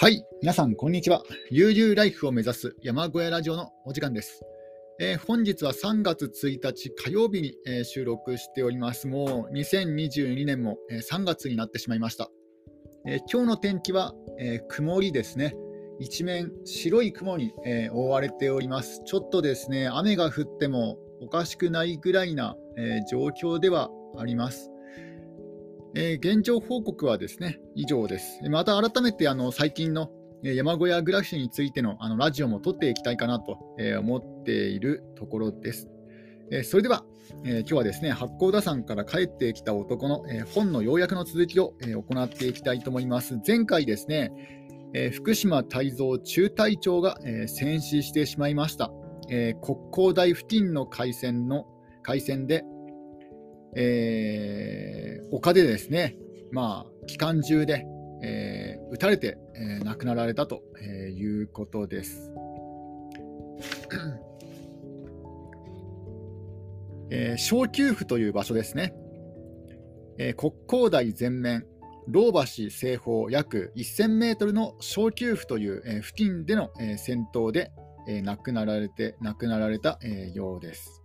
はい、皆さん、こんにちは。悠々ライフを目指す山小屋ラジオのお時間です。えー本日は3月1日火曜日に、えー収録しております。もう2022年も、えー3月になってしまいました。えー今日の天気は、えー曇りですね。一面白い雲に、えー覆われております。ちょっとですね、雨が降ってもおかしくないぐらいな、えー状況ではあります。えー現状報告はですね以上です。また改めてあの最近の山小屋暮らしについてのあのラジオも撮っていきたいかなとえー思っているところです。えーそれでは、えー今日はですね八甲田山から帰ってきた男の、えー本の要約の続きを、えー行っていきたいと思います。前回ですね、えー福島泰造中隊長が、えー戦死してしまいました。えー国交大付近の海戦の海戦で、えー丘でですね、まあ、機関銃で、えー撃たれて、えー亡くなられたと、えーいうことです。えー小宮府という場所ですね。えー国交大前面、老橋西方約1000メートルの小宮府という、えー付近での、えー戦闘で、えー亡くなられて亡くなられた、えーようです。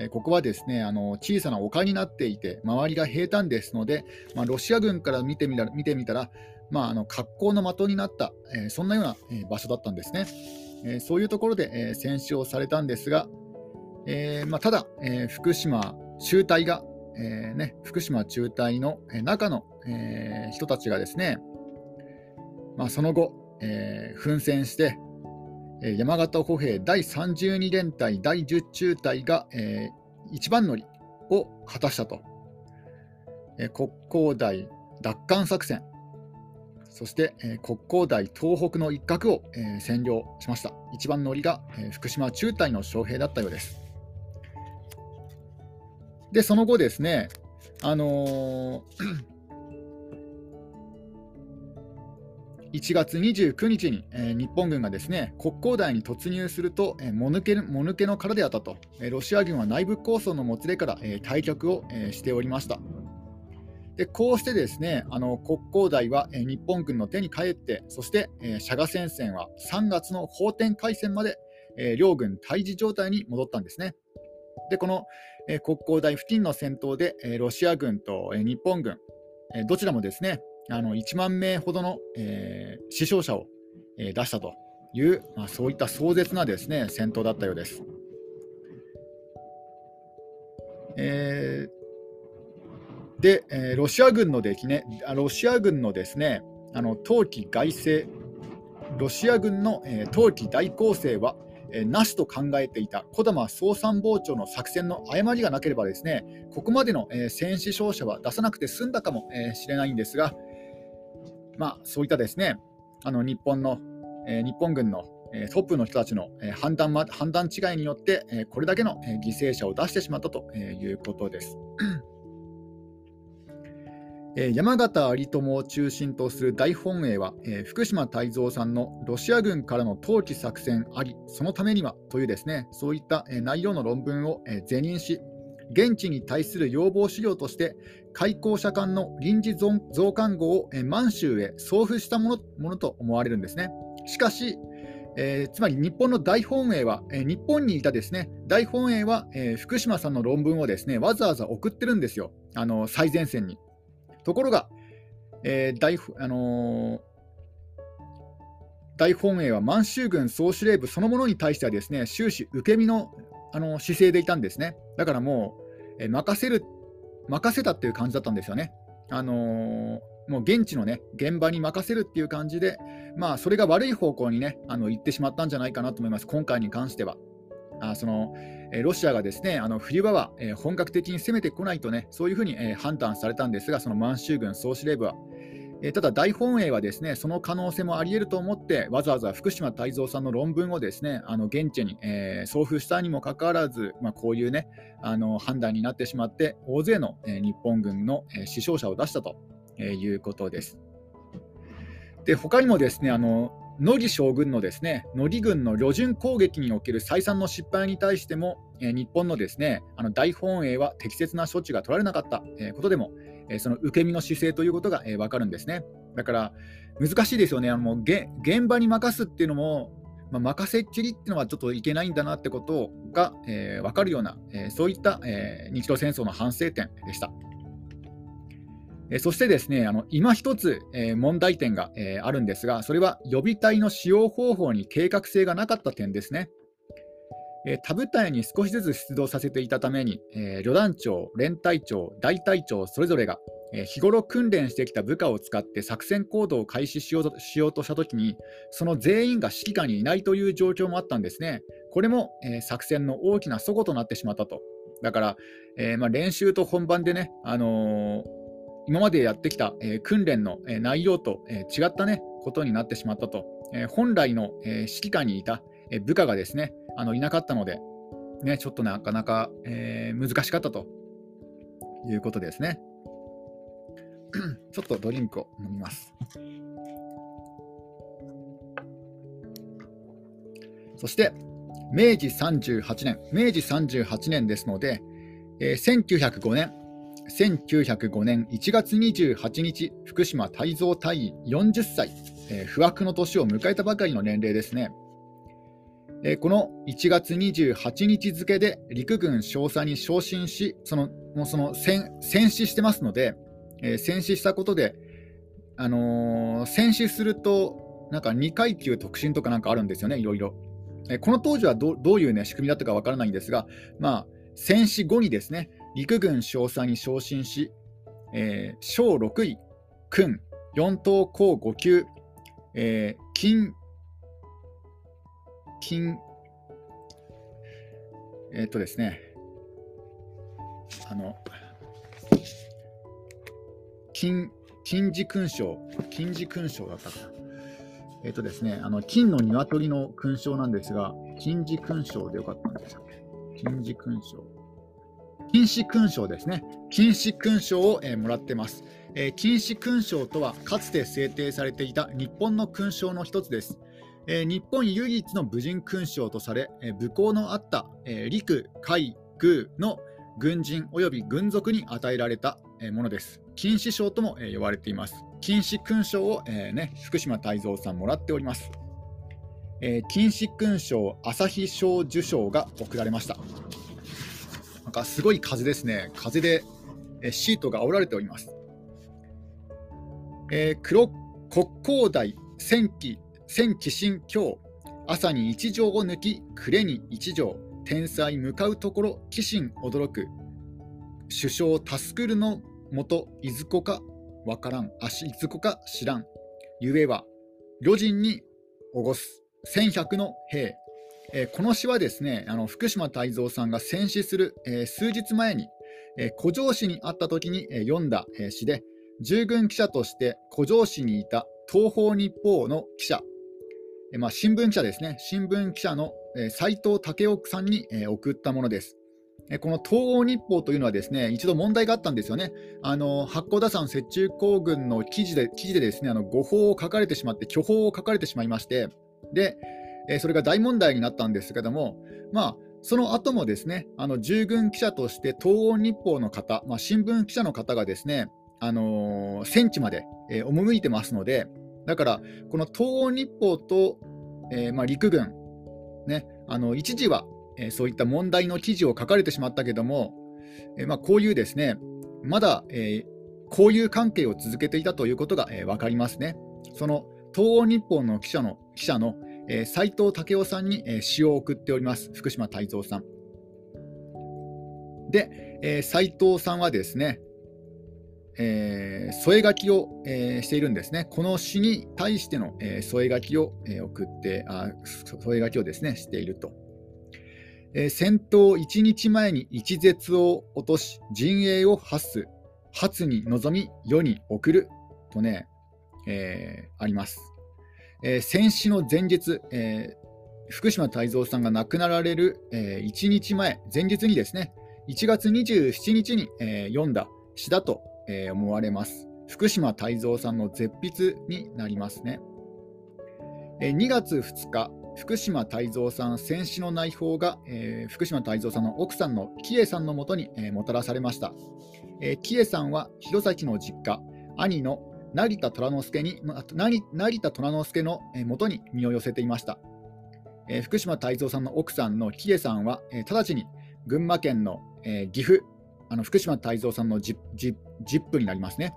えここはですねあの小さな丘になっていて、周りが平坦ですので、まあ、ロシア軍から見てみたら見てみたら、まあ、あの格好の的になった、えーそんなような、え場所だったんですね。えーそういうところで、えー戦死をされたんですが、えーまあ、ただ、えー福島中隊が、えーね、福島中隊のえ中の、えー人たちがですね、まあ、その後、えー奮戦して、山形歩兵第32連隊第10中隊が、えー一番乗りを果たしたと、えー国交大奪還作戦。そして、えー国交大東北の一角を、えー占領しました。一番乗りが、えー福島中隊の将兵だったようです。でその後ですねあのー1月29日に、えー日本軍がですね国交大に突入すると、えーもぬけもぬけの殻であったと、えーロシア軍は内部構想のもつれから、えー退却を、えーしておりました。でこうしてですねあの国交大は、えー日本軍の手に帰って、そして、えー佐賀戦線は3月の法天海戦まで、えー両軍対峙状態に戻ったんですね。でこの、えー国交大付近の戦闘で、えーロシア軍と、えー日本軍、えーどちらもですねあの1万名ほどの、えー死傷者を、えー出したという、まあ、そういった壮絶なですね戦闘だったようです。えーで、えーロシア軍のですね、あロシア軍のですね、あの冬季外政、ロシア軍の、えー冬季大攻勢は、えーなしと考えていた児玉総参謀長の作戦の誤りがなければですね、ここまでの、えー戦死傷者は出さなくて済んだかもえーれないんですが、まあ、そういったですね、あの日本の、えー日本軍のえートップの人たちのえー判断,、ま、判断違いによって、えこれだけのえ犠牲者を出してしまったとえいうことです。え山形有朋を中心とする大本営は、え福島泰造さんのロシア軍からの投棄作戦あり、そのためにはというですねそういったえ内容の論文をえ是認し、現地に対する要望資料として、開港者間の臨時増刊号を満州へ送付したものものと思われるんですね。しかし、えーつまり日本の大本営は、えー日本にいたですね大本営は、えー福島さんの論文をですねわざわざ送ってるんですよ、あの最前線に。ところが、えー大あの大本営は満州軍総司令部そのものに対してはですね終始受け身のあの姿勢でいたんですね。だからもう、え任せる任せたっていう感じだったんですよね。あのもう現地のね現場に任せるっていう感じで、まあ、それが悪い方向にねあの行ってしまったんじゃないかなと思います、今回に関しては。あそのえロシアがですねあの冬場は、え本格的に攻めてこないとねそういうふうに、え判断されたんですが、その満州軍総司令部は。えただ、大本営はですねその可能性もあり得ると思って、わざわざ福島泰造さんの論文をですねあの現地に、えー送付したにもかかわらず、まあ、こういうねあの判断になってしまって、大勢の、え日本軍の、え死傷者を出したと、えいうことです。で他にもですねあの乃木将軍のですね乃木軍の旅順攻撃における再三の失敗に対しても、え日本のですねあの大本営は適切な処置が取られなかった、えことでも、えその受け身の姿勢ということが、えー、分かるんですね。だから難しいですよね、あの現場に任すっていうのも、まあ、任せっきりっていうのはちょっといけないんだなってことが、えー、分かるような、えー、そういった、えー、日露戦争の反省点でした。えそしてですね、あの今一つ、え問題点が、えあるんですが、それは予備隊の使用方法に計画性がなかった点ですね。え他部隊に少しずつ出動させていたために、え旅団長、連隊長、大隊長それぞれが、え日頃訓練してきた部下を使って作戦行動を開始しようとしようとしたときに、その全員が指揮官にいないという状況もあったんですね。これも、え作戦の大きな齟齬となってしまったと。だから、えー、まあ、練習と本番でね、あのー今までやってきた、えー、訓練の、えー、内容と、えー、違った、ね、ことになってしまったと、え本来の、え指揮官にいた、え部下がですねあのいなかったので、ね、ちょっとなかなか、え難しかったということですね。ちょっとドリンクを飲みます。そして、明治38年、明治38年ですので、えー、1905年、1905年1月28日、福島泰造大尉40歳、えー、不惑の年を迎えたばかりの年齢ですね。えー、この1月28日付で陸軍少佐に昇進し、そのもうその戦戦死してますので、えー、戦死したことで、あのー、戦死すると、なんか2階級特進とかなんかあるんですよね、いろいろ。えこの当時はどういう、ね、仕組みだったかわからないんですが、まあ、戦死後にですね、陸軍少佐に昇進し、えー、小6位、訓、4等校5級、えー、金、金、えっー、とですね、あの、金、金字勲章、金字勲章だったかな。えっ、ーとですね、あの金の鶏の勲章なんですが、金字勲章でよかったんですよね。金字勲章。金子勲章ですね。金子勲章を、えー、もらってます、えー、金子勲章とは、かつて制定されていた日本の勲章の一つです。えー、日本唯一の武人勲章とされ、え武功のあった、え陸、海、空の軍人及び軍属に与えられた、えものです。金子章とも、え呼ばれています。金子勲章を、えね、福島泰造さんもらっております。え金子勲章朝日賞受賞が贈られました。なんかすごい風ですね。風でシートが煽られております。えー、黒国交大千機千機神教朝に一条を抜き暮れに一条。天才向かうところ鬼神驚く。首相タスクルのもといずこかわからん。足いずこか知らん。ゆえは旅人におごす。千百の兵。えー、この詩はですねあの福島泰造さんが戦死する、えー、数日前に、えー、古城市にあった時に、え読んだ、え詩で従軍記者として古城市にいた東方日報の記者、まあ、新聞記者ですね新聞記者の斎、藤武雄さんに、え送ったものです。この東欧日報というのはですね一度問題があったんですよね。あの八甲田山雪中行軍の記事で記事でですねあの誤報を書かれてしまって巨報を書かれてしまいましてでえそれが大問題になったんですけども、まあ、その後もですねあの従軍記者として東欧日報の方、まあ、新聞記者の方がですね、あのー、戦地まで、えー、赴いてますので、だからこの東欧日報と、えー、まあ、陸軍、ね、あの一時は、えそういった問題の記事を書かれてしまったけども、えまあ、こういうですねまだ、え交友関係を続けていたということが、え分かりますね。その東欧日報の記者の記者のえー、斉藤武雄さんに、えー、詩を送っております、福島泰造さん。で、えー、斉藤さんはですね、えー、添え書きを、えー、しているんですね。この詩に対しての、えー、添え書きを、え、送ってあ、添え書きをですね、していると。え、戦闘1日前に一絶を落とし、陣営を発す、発に臨み、世に送るとね、え、あります。え、戦死の前日、え、福島泰造さんが亡くなられる、え、1日前、前日にですね、1月27日に、え、読んだ詩だと、えー、思われます。福島泰造さんの絶筆になりますね。えー、2月2日、福島泰造さん戦死の内報が、えー、福島泰造さんの奥さんの喜江さんのもとに、えー、もたらされました。えー、喜江さんは弘前の実家、兄の成田虎之助に成田虎之助のもとに身を寄せていました。えー、福島泰造さんの奥さんの喜江さんは、えー、直ちに群馬県の、えー、岐阜、あの福島泰造さんのジップになりますね。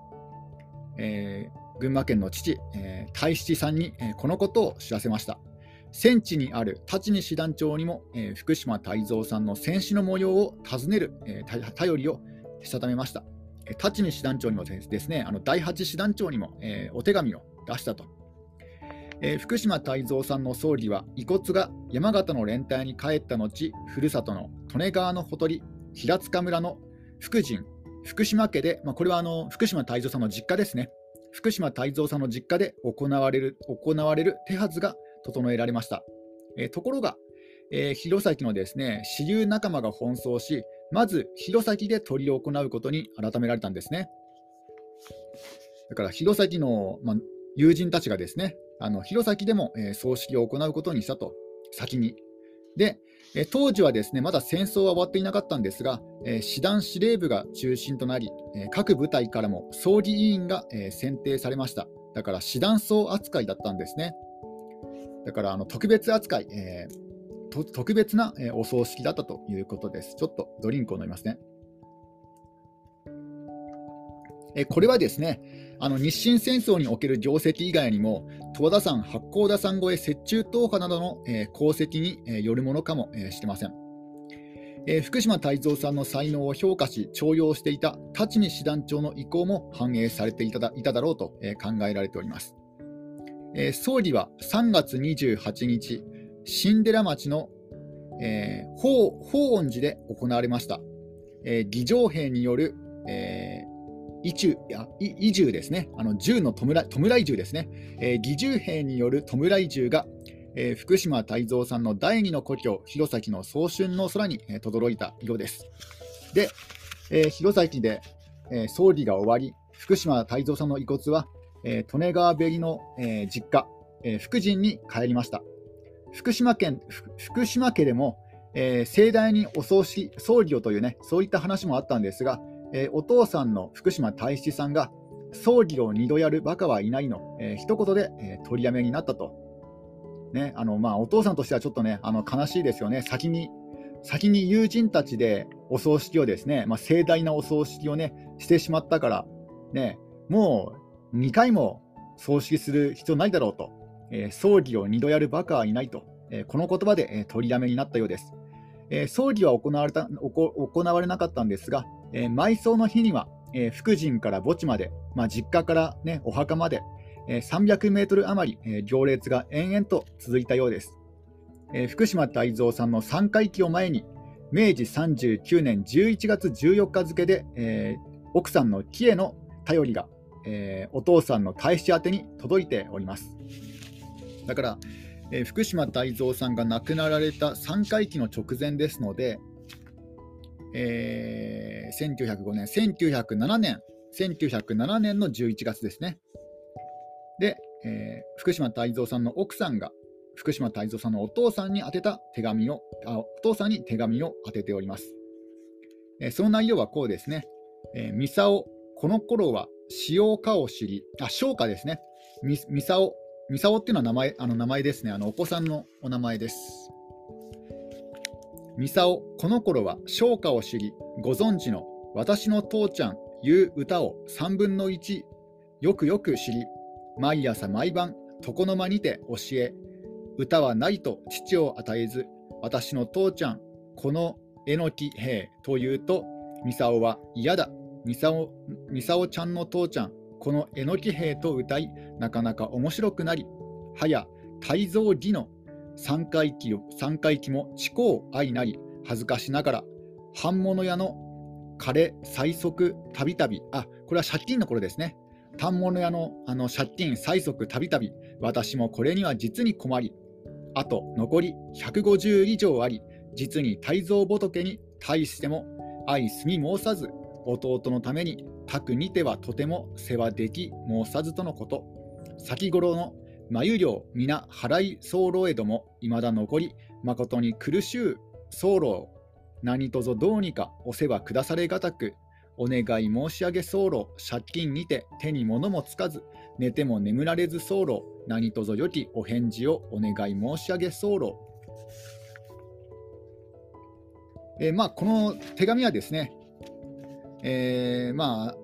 えー、群馬県の父、えー、太七さんに、えー、このことを知らせました。戦地にある立見師団長にも、えー、福島泰造さんの戦死の模様を尋ねる、えー、頼りをしたためました。立見師団長にもですね、あの第八師団長にも、えー、お手紙を出したと。えー、福島泰造さんの葬儀は遺骨が山形の連隊に帰った後、ふるさとの利根川のほとり、平塚村の福神、福島家で、まあ、これはあの福島泰造さんの実家ですね。福島泰造さんの実家で行われる行われる手はずが整えられました。えー、ところが、えー、弘前のですね、私有仲間が奔走し、まず弘前で執りを行うことに改められたんですね。だから弘前の、まあ、友人たちがですね、あの弘前でも、えー、葬式を行うことにしたと、先に。で、え当時はですねまだ戦争は終わっていなかったんですが、え、師団司令部が中心となり、え、各部隊からも葬儀委員が、え、選定されました。だから師団葬扱いだったんですね。だからあの特別扱い、えー、特別な、え、お葬式だったということです。ちょっとドリンクを飲みますね。えこれはですね、あの日清戦争における業績以外にも、十和田山、八甲田山越え、雪中踏破などの、え功績に、えよるものかも、えしてません。え福島泰造さんの才能を評価し、重用していた立見師団長の意向も反映されていただいただろうと、え考えられております。えー、葬儀は3月28日、新寺町の、えー、法法恩寺で行われました。えー、儀仗兵による、えー、移住や移住ですね、あの銃の弔い銃ですね、えー、義従兵による弔い銃が、えー、福島泰造さんの第二の故郷、弘前の早春の空に、えー、轟いたようです。で、えー、弘前で、えー、葬儀が終わり、福島泰造さんの遺骨は、えー、利根川べりの、えー、実家、えー、福神に帰りました。福島県福島家でも、えー、盛大にお葬式、葬儀をというね、そういった話もあったんですが、えー、お父さんの福島大七さんが、葬儀を二度やるバカはいないの、えー、一言で、えー、取りやめになったと。ね、あのまあ、お父さんとしてはちょっとね、あの悲しいですよね。先に、先に友人たちでお葬式をですね、まあ、盛大なお葬式をね、してしまったから、ね、もう2回も葬式する必要ないだろうと、えー、葬儀を2度やるバカはいないと、えー、この言葉で、えー、取りやめになったようです。え葬儀は行われた行われなかったんですが、え埋葬の日には、え福神から墓地まで、まあ、実家から、ね、お墓まで、え300メートル余り、え行列が延々と続いたようです。え福島泰造さんの3回忌を前に、明治39年11月14日付で、え奥さんの木への頼りがえー、お父さんの大使宛てに届いております。だから、えー、福島泰造さんが亡くなられた3回忌の直前ですので、えー、1905年、1907年、1907年の11月ですね。で、えー、福島泰造さんの奥さんが、福島泰造さんのお父さんに宛てた手紙を、あお父さんに手紙を当てております。えー、その内容はこうですね。えー、ミサオ、この頃は塩かを知り、あ、翔歌ですね。み、みさお。みさおっていうのは名前、あの名前ですね。あのお子さんのお名前です。みさお、この頃は翔歌を知り、ご存知の私の父ちゃん、いう歌を3分の1、よくよく知り、毎朝毎晩、床の間にて教え、歌はないと父を与えず、私の父ちゃん、このえのき兵というと、ミサオは嫌だ。ミサオミサオちゃんの父ちゃん、このえのき兵と歌い、なかなか面白くなり、はや泰造義の三回忌三回忌も地高愛なり、恥ずかしながら、半物屋の枯最速たびたび、あ、これは借金の頃ですね。反物屋のあの借金最速たびたび、私もこれには実に困り、あと残り150以上あり、実に泰造仏に対しても愛すみ申さず、弟のために宅にてはとても世話でき申さずとのこと。先頃の眉領皆払い候へども未だ残り誠に苦しゅう候何とぞどうにかお世話下されがたくお願い申し上げ候、借金にて手に物もつかず、寝ても眠られず候、何とぞよきお返事をお願い申し上げ候。え、まあ、この手紙はですね、えー、まあ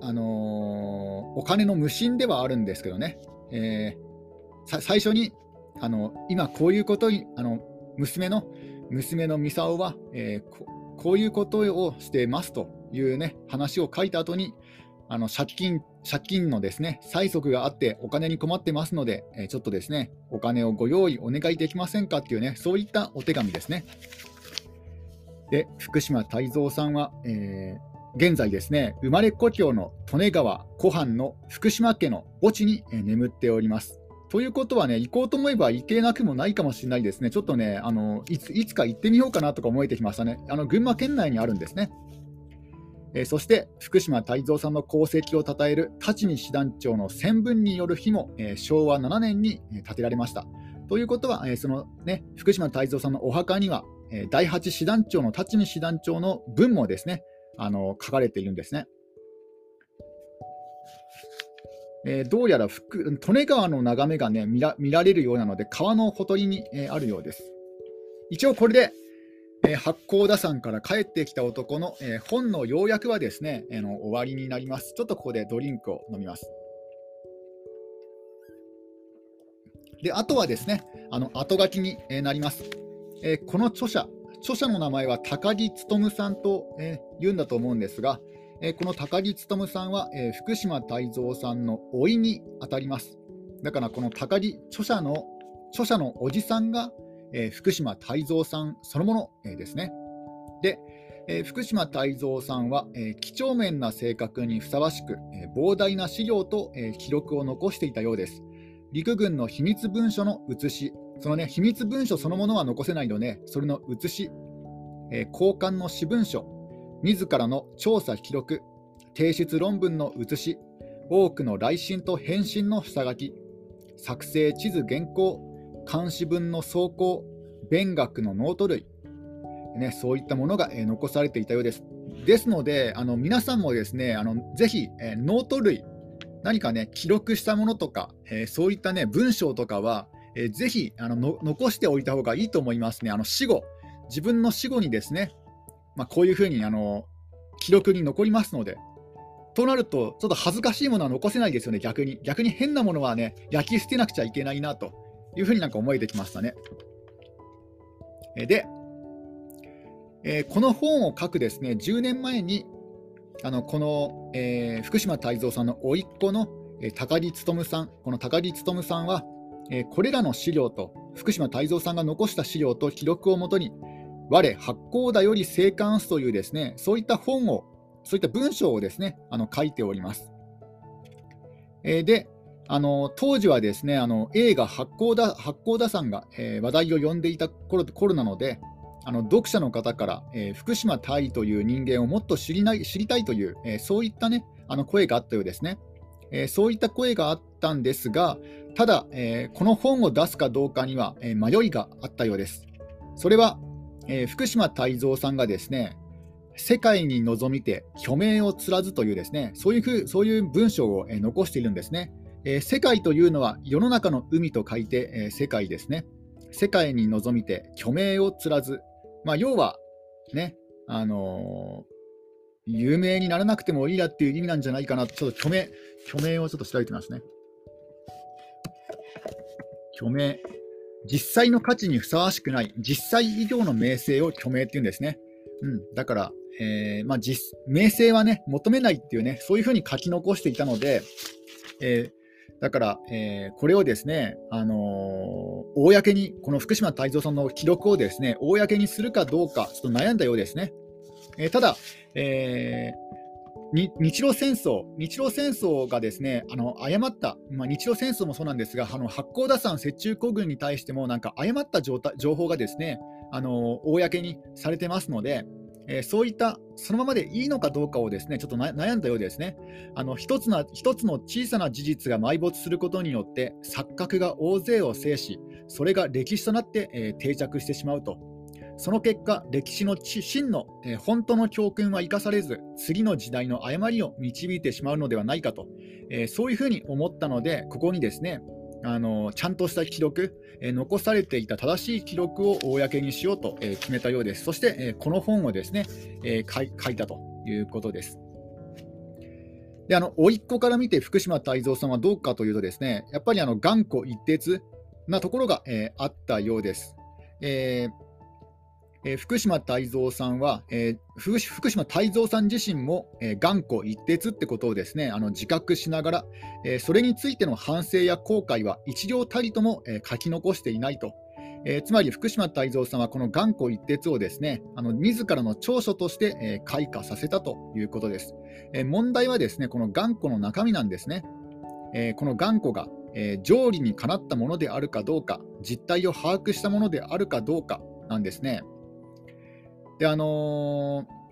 あのー、お金の無心ではあるんですけどね、え、最初にあの今こういうことにあの娘の娘のミサオは、えー、ここういうことをしてますというね話を書いた後にあの借金借金のですね催促があってお金に困ってますので、えー、ちょっとですねお金をご用意お願いできませんかっていうねそういったお手紙ですね。で福島泰造さんは、えー現在ですね、生まれ故郷の利根川湖畔の福島家の墓地に眠っております。ということはね、行こうと思えば行けなくもないかもしれないですね。ちょっとね、あのいついつか行ってみようかなとか思えてきましたね。あの群馬県内にあるんですね。えー、そして福島泰造さんの功績を称える立見師団長の宣文による日も、えー、昭和7年に建てられました。ということは、えー、そのね、福島泰造さんのお墓には、え第8師団長の立見師団長の文もですね、あの書かれているんですね。えー、どうやら利根川の眺めが、ね、見ら見られるようなので、川のほとりに、えー、あるようです。一応これで、えー、八甲田山から帰ってきた男の、え本の要約はですね、えの終わりになります。ちょっとここでドリンクを飲みます。で、あとはですね、あの後書きになります。えこの著者、著者の名前は高木勉さんと、え言うんだと思うんですが、えこの高木勉さんは、え福島泰造さんの甥いにあたります。だからこの高木著者の著者のおじさんが、え福島泰造さんそのもの、えですね。で、え福島泰造さんは、え几帳面な性格にふさわしく、え膨大な資料と、え記録を残していたようです。陸軍の秘密文書の写し、そのね、秘密文書そのものは残せないので、それの写し、えー、交換の私文書、自らの調査記録、提出論文の写し、多くの来信と返信の下書き、作成地図原稿、漢詩文の草稿、勉学のノート類、ね、そういったものが、え、残されていたようです。ですので、あの皆さんもですね、あのぜひ、え、ノート類、何かね、記録したものとか、え、そういったね、文章とかは、えー、ぜひあの残しておいた方がいいと思いますね。あの死後、自分の死後にですね、まあ、こういうふうにあの記録に残りますので、となると、ちょっと恥ずかしいものは残せないですよね、逆に。逆に変なものはね、焼き捨てなくちゃいけないなというふうになんか思えてきましたね。で、えー、この本を書くですね、10年前に、あのこの、えー、福島泰造さんの甥っ子の、えー、高木勉さん、この高木勉さんは、えー、これらの資料と、福島泰造さんが残した資料と記録をもとに、我八甲田より生還すというですね、そういった本を、そういった文章をですね、あの書いております。えー、で、あの当時はですね、あの映画八甲田八甲田山が、えー、話題を呼んでいた頃頃なので、あの読者の方から、えー、福島大という人間をもっと知りない知りたいという、えー、そういった、ね、あの声があったようですね、えー、そういった声があったんですが、ただ、えこの本を出すかどうかには、え迷いがあったようです。それは、えー、福島泰造さんがですね、世界に望みて虚名をつらずというですね、そういうふそういう文章を、え、残しているんですね、えー、世界というのは世の中の海と書いて、えー、世界ですね。世界に望みて虚名をつらず、まあ、要はね、あの有名にならなくてもいいやっていう意味なんじゃないかなちょっと虚名、虚名をちょっと調べてみますね。虚名。実際の価値にふさわしくない、実際以上の名声を虚名っていうんですね。うん、だから、えーまあ実、名声はね、求めないっていうね、そういうふうに書き残していたので、えー、だから、えー、これをですね、あの、公に、この福島泰造さんの記録をですね、公にするかどうか、ちょっと悩んだようですね。え、ただ、えー日露戦争、日露戦争がですね、あの誤った、まあ、日露戦争もそうなんですが、あの八甲田山雪中古軍に対しても、なんか誤った情報がですね、あの公にされてますので、えー、そういったそのままでいいのかどうかをですねちょっと悩んだようですね。あの一つな一つの小さな事実が埋没することによって、錯覚が大勢を制し、それが歴史となって、えー、定着してしまうと。その結果、歴史の真の、えー、本当の教訓は生かされず、次の時代の誤りを導いてしまうのではないかと、えー、そういうふうに思ったので、ここにですね、あのちゃんとした記録、えー、残されていた正しい記録を公にしようと、え、決めたようです。そして、え、この本をですね、え書いたということです。で、あの、甥っ子から見て福島泰造さんはどうかというとですね、やっぱりあの頑固一徹なところが、えあったようです。えーえー、福島泰造さんは、えー、福島泰造さん自身も、えー、頑固一徹ってことをですねあの自覚しながら、え、それについての反省や後悔は一行たりとも、え、書き残していないと。え、つまり福島泰造さんはこの頑固一徹をですねあの自らの長所として、え、開花させたということです、え、問題はですねこの頑固の中身なんですね、え、この頑固が、え、条理にかなったものであるかどうか実態を把握したものであるかどうかなんですね。であのー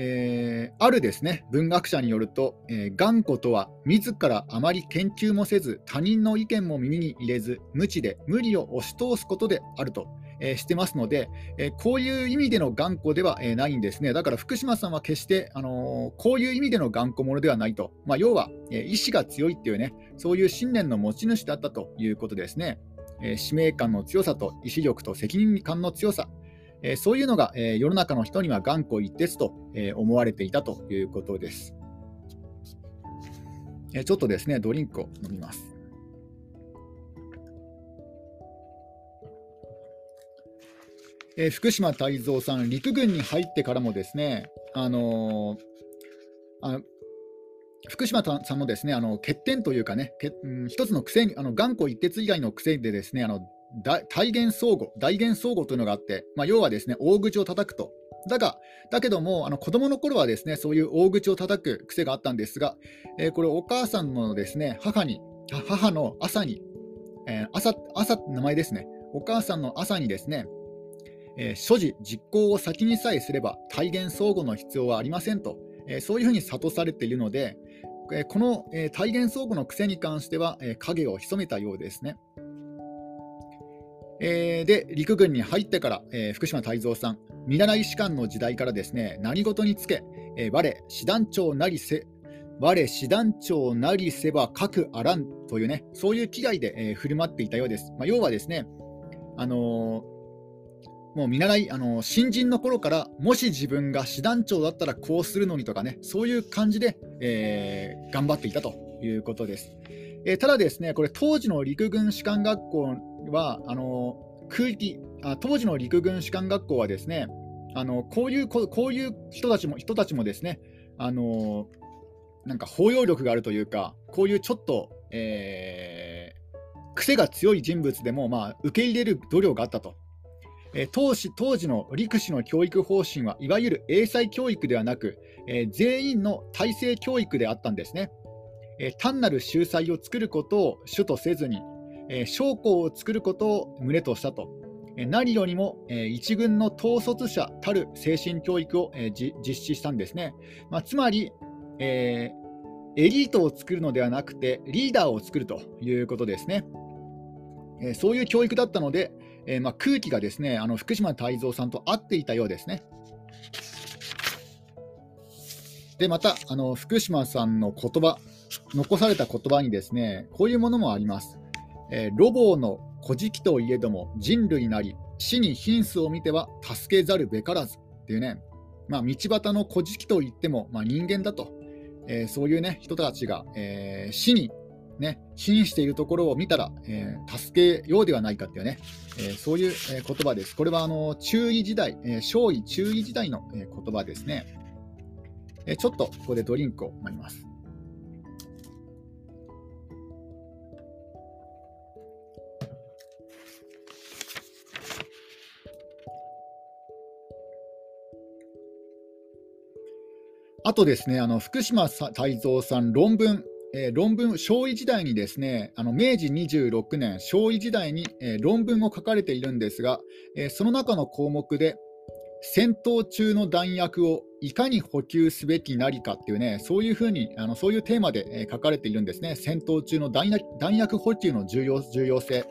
えー、あるですね文学者によると、えー、頑固とは自らあまり研究もせず他人の意見も耳に入れず無知で無理を押し通すことであると、えー、してますので、えこういう意味での頑固では、えないんですね。だから福島さんは決して、あのこういう意味での頑固者ではないと、まあ、要は、え意志が強いっていうねそういう信念の持ち主だったということですね、え使命感の強さと意志力と責任感の強さえー、そういうのが、えー、世の中の人には頑固一徹と、えー、思われていたということです。えちょっとですね、ドリンクを飲みます。え福島泰造さん、陸軍に入ってからもですね、あのあの福島さんのですねあの欠点というかね、けうん、一つの癖に、あの頑固一徹以外の癖でですねあの体言相互、大言相互というのがあって、まあ、要はですね大口を叩くと。だが、だけども、あの子供の頃はですねそういう大口を叩く癖があったんですが、えー、これ、お母さんのですね母に、母の朝に、えー、朝、朝名前ですね、お母さんの朝にですね、えー、所持、実行を先にさえすれば、体言相互の必要はありませんと、え、そういうふうに諭されているので、この、え、体言相互の癖に関しては、影を潜めたようですね。えー、で陸軍に入ってから、えー、福島泰造さん、見習い士官の時代からですね何事につけ、えー、我、師団長なりせ、我、師団長なりせば各あらんというね、そういう気概で、えー、振る舞っていたようです。まあ、要はですね、あのー、もう見習い、あのー、新人の頃から、もし自分が師団長だったらこうするのにとかね、そういう感じで、えー、頑張っていたということです。えー、ただですね、これ当時の陸軍士官学校は、あの空気あ当時の陸軍士官学校はですね、あのこういうこういう人たちも人たちもですね、あのなんか包容力があるというか、こういうちょっと、えー、癖が強い人物でも、まあ、受け入れる度量があったと。えー、当時当時の陸士の教育方針はいわゆる英才教育ではなく、えー、全員の体制教育であったんですね。え単なる秀才を作ることを主とせずに、え将校を作ることを胸としたと。え何よりも、え一軍の統率者たる精神教育を、え実施したんですね。まあ、つまり、えー、エリートを作るのではなくて、リーダーを作るということですね。えそういう教育だったので、えまあ、空気がですねあの福島泰造さんと合っていたようですね。で、また、あの福島さんの言葉、残された言葉にですね、こういうものもあります。えー、ロボの古事記といえども人類なり、死に貧相を見ては助けざるべからずっていうね、まあ、道端の古事記といっても、まあ、人間だと、えー、そういうね、人たちが、えー、死にね、瀕しているところを見たら、えー、助けようではないかっていうね、えー、そういう、言葉です。これはあの中位時代、えー、少尉中位時代の、言葉ですね。えちょっとここでドリンクを飲みます。あとですね、あの福島泰造さん、論文、えー、論文、昭夷時代にですね、あの明治26年、昭夷時代に、えー、論文を書かれているんですが、えー、その中の項目で、戦闘中の弾薬をいかに補給すべきなりかっていうね、そういうふうに、あのそういうテーマで、え書かれているんですね、戦闘中の弾薬補給の重要性。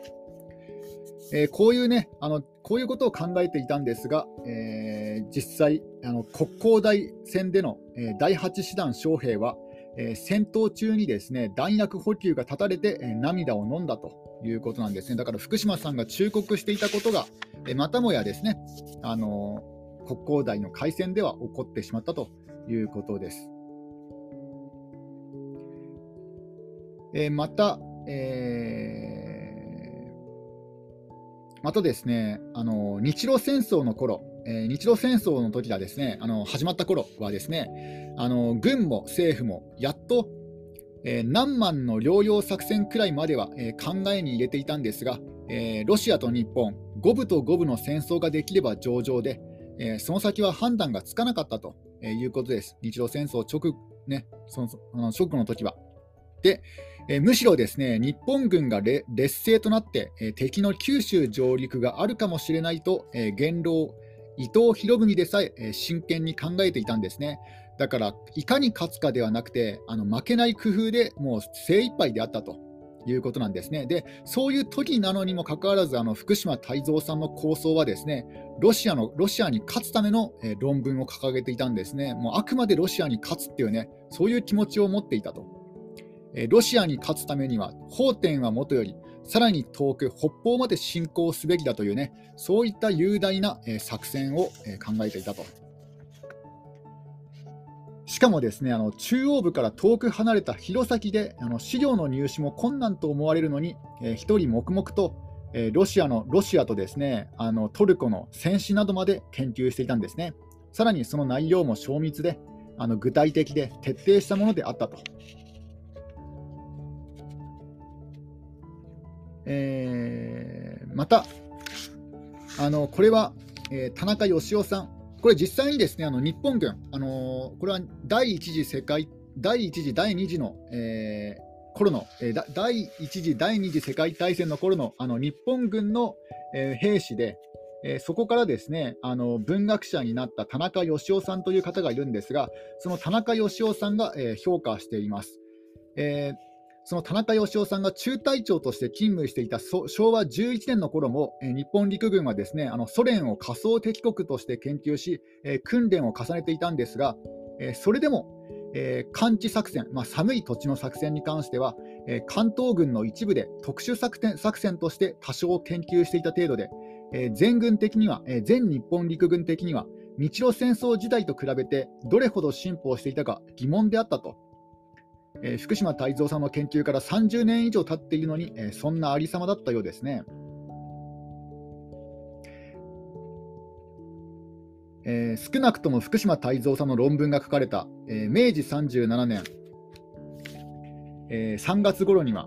えー、こういうねあの、こういうことを考えていたんですが、えー、実際、あの国交大戦での、えー、第8師団将兵は、え戦闘中にですね弾薬補給が断たれて、え涙を飲んだということなんですね。だから福島さんが忠告していたことが、えまたもやですね、あの国交大の海戦では起こってしまったということです。えまた、えー、またですね、あの日露戦争の頃、えー、日露戦争の時がですね、あの始まった頃はですね、あの軍も政府もやっと、えー、何万の療養作戦くらいまでは、えー、考えに入れていたんですが、えロシアと日本、五分と五分の戦争ができれば上々で、えその先は判断がつかなかったということです。日露戦争直,、ね、そのあの直後の時は。で、えむしろですね日本軍が劣勢となって、え敵の九州上陸があるかもしれないと、え元老伊藤博文でさええ真剣に考えていたんですね。だから、いかに勝つかではなくて、あの負けない工夫でもう精一杯であったということなんですね。で、そういう時なのにもかかわらず、あの福島泰造さんの構想はですね、ロシアのロシアに勝つための、え論文を掲げていたんですね。もうあくまでロシアに勝つっていうね、そういう気持ちを持っていたと。ロシアに勝つためには、法典はもとより、さらに遠く北方まで進行すべきだというね、そういった雄大な、作戦を、考えていたと。しかもですねあの中央部から遠く離れた弘前であの資料の入手も困難と思われるのに、えー、一人黙々と、えー、ロシアのロシアとですねあのトルコの戦死などまで研究していたんですね。さらにその内容も精密であの具体的で徹底したものであったと。えー、また、あのこれは、えー、田中義雄さん、これ実際にですねあの日本軍、あのこれは第一次世界、第一次、第二次の、えー、頃の、えー、第一次、第二次世界大戦の頃のあの日本軍の、えー、兵士で、えー、そこからですねあの文学者になった田中義雄さんという方がいるんですが、その田中義雄さんが、えー、評価しています。えーその田中義雄さんが中隊長として勤務していた昭和11年の頃も、え日本陸軍はですねあのソ連を仮想敵国として研究し、え訓練を重ねていたんですが、えそれでも、え完治作戦、まあ、寒い土地の作戦に関しては、え関東軍の一部で特殊作戦作戦として多少研究していた程度で、え全軍的には、え全日本陸軍的には日露戦争時代と比べてどれほど進歩していたか疑問であったと。えー、福島泰造さんの研究から30年以上経っているのに、えー、そんなありさまだったようですね。えー、少なくとも福島泰造さんの論文が書かれた、えー、明治37年、えー、3月頃には、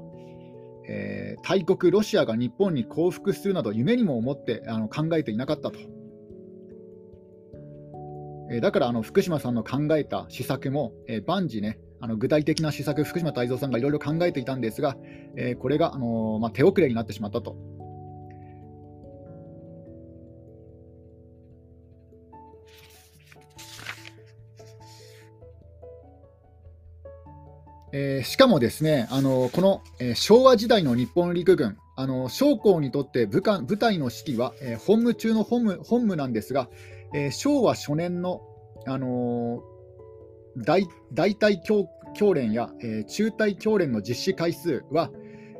えー、大国ロシアが日本に降伏するなど夢にも思ってあの考えていなかったと。えー、だからあの福島さんの考えた施策も、えー、万事ねあの具体的な施策、福島泰造さんがいろいろ考えていたんですが、えー、これが、あの、まあ、手遅れになってしまったと。えー、しかもですね、あのこの、えー、昭和時代の日本陸軍、あの将校にとって部下部隊の指揮は、えー、本務中の本務本務なんですが、え昭和初年の、あの大大隊教教練や、えー、中隊教練の実施回数は、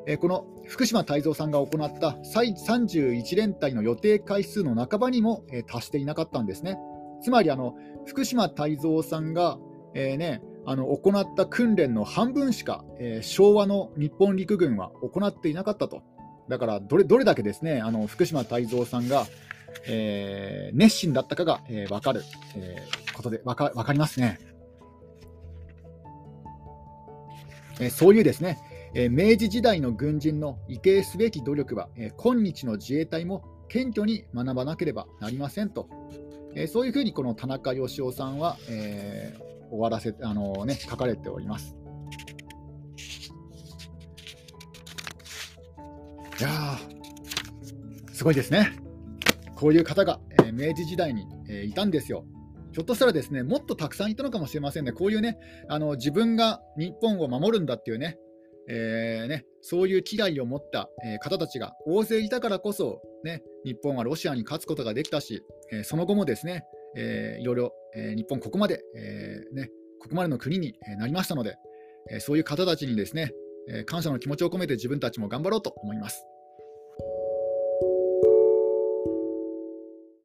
えー、この福島泰造さんが行った31連隊の予定回数の半ばにも、えー、達していなかったんですね。つまりあの福島泰造さんが、えーね、あの行った訓練の半分しか、えー、昭和の日本陸軍は行っていなかったと。だからどれどれだけですねあの福島泰造さんが、えー、熱心だったかが、えー、分かる、えー、ことで分か分かりますね。えそういうですね、え明治時代の軍人の畏敬すべき努力は、え今日の自衛隊も謙虚に学ばなければなりませんと、えそういうふうにこの田中義雄さんは、えー、終わらせあの、ね、書かれております。いやすごいですね。こういう方が、え、明治時代に、え、いたんですよ。ひょっとしたらですねもっとたくさんいたのかもしれませんね、こういうね、あの自分が日本を守るんだっていうね、えーね、そういう危害を持った、え方たちが大勢いたからこそ、ね、日本はロシアに勝つことができたし、えその後もですね、えー、いろいろ、え日本ここまで、えね、ここまでの国になりましたので、えそういう方たちにですね、え感謝の気持ちを込めて自分たちも頑張ろうと思います。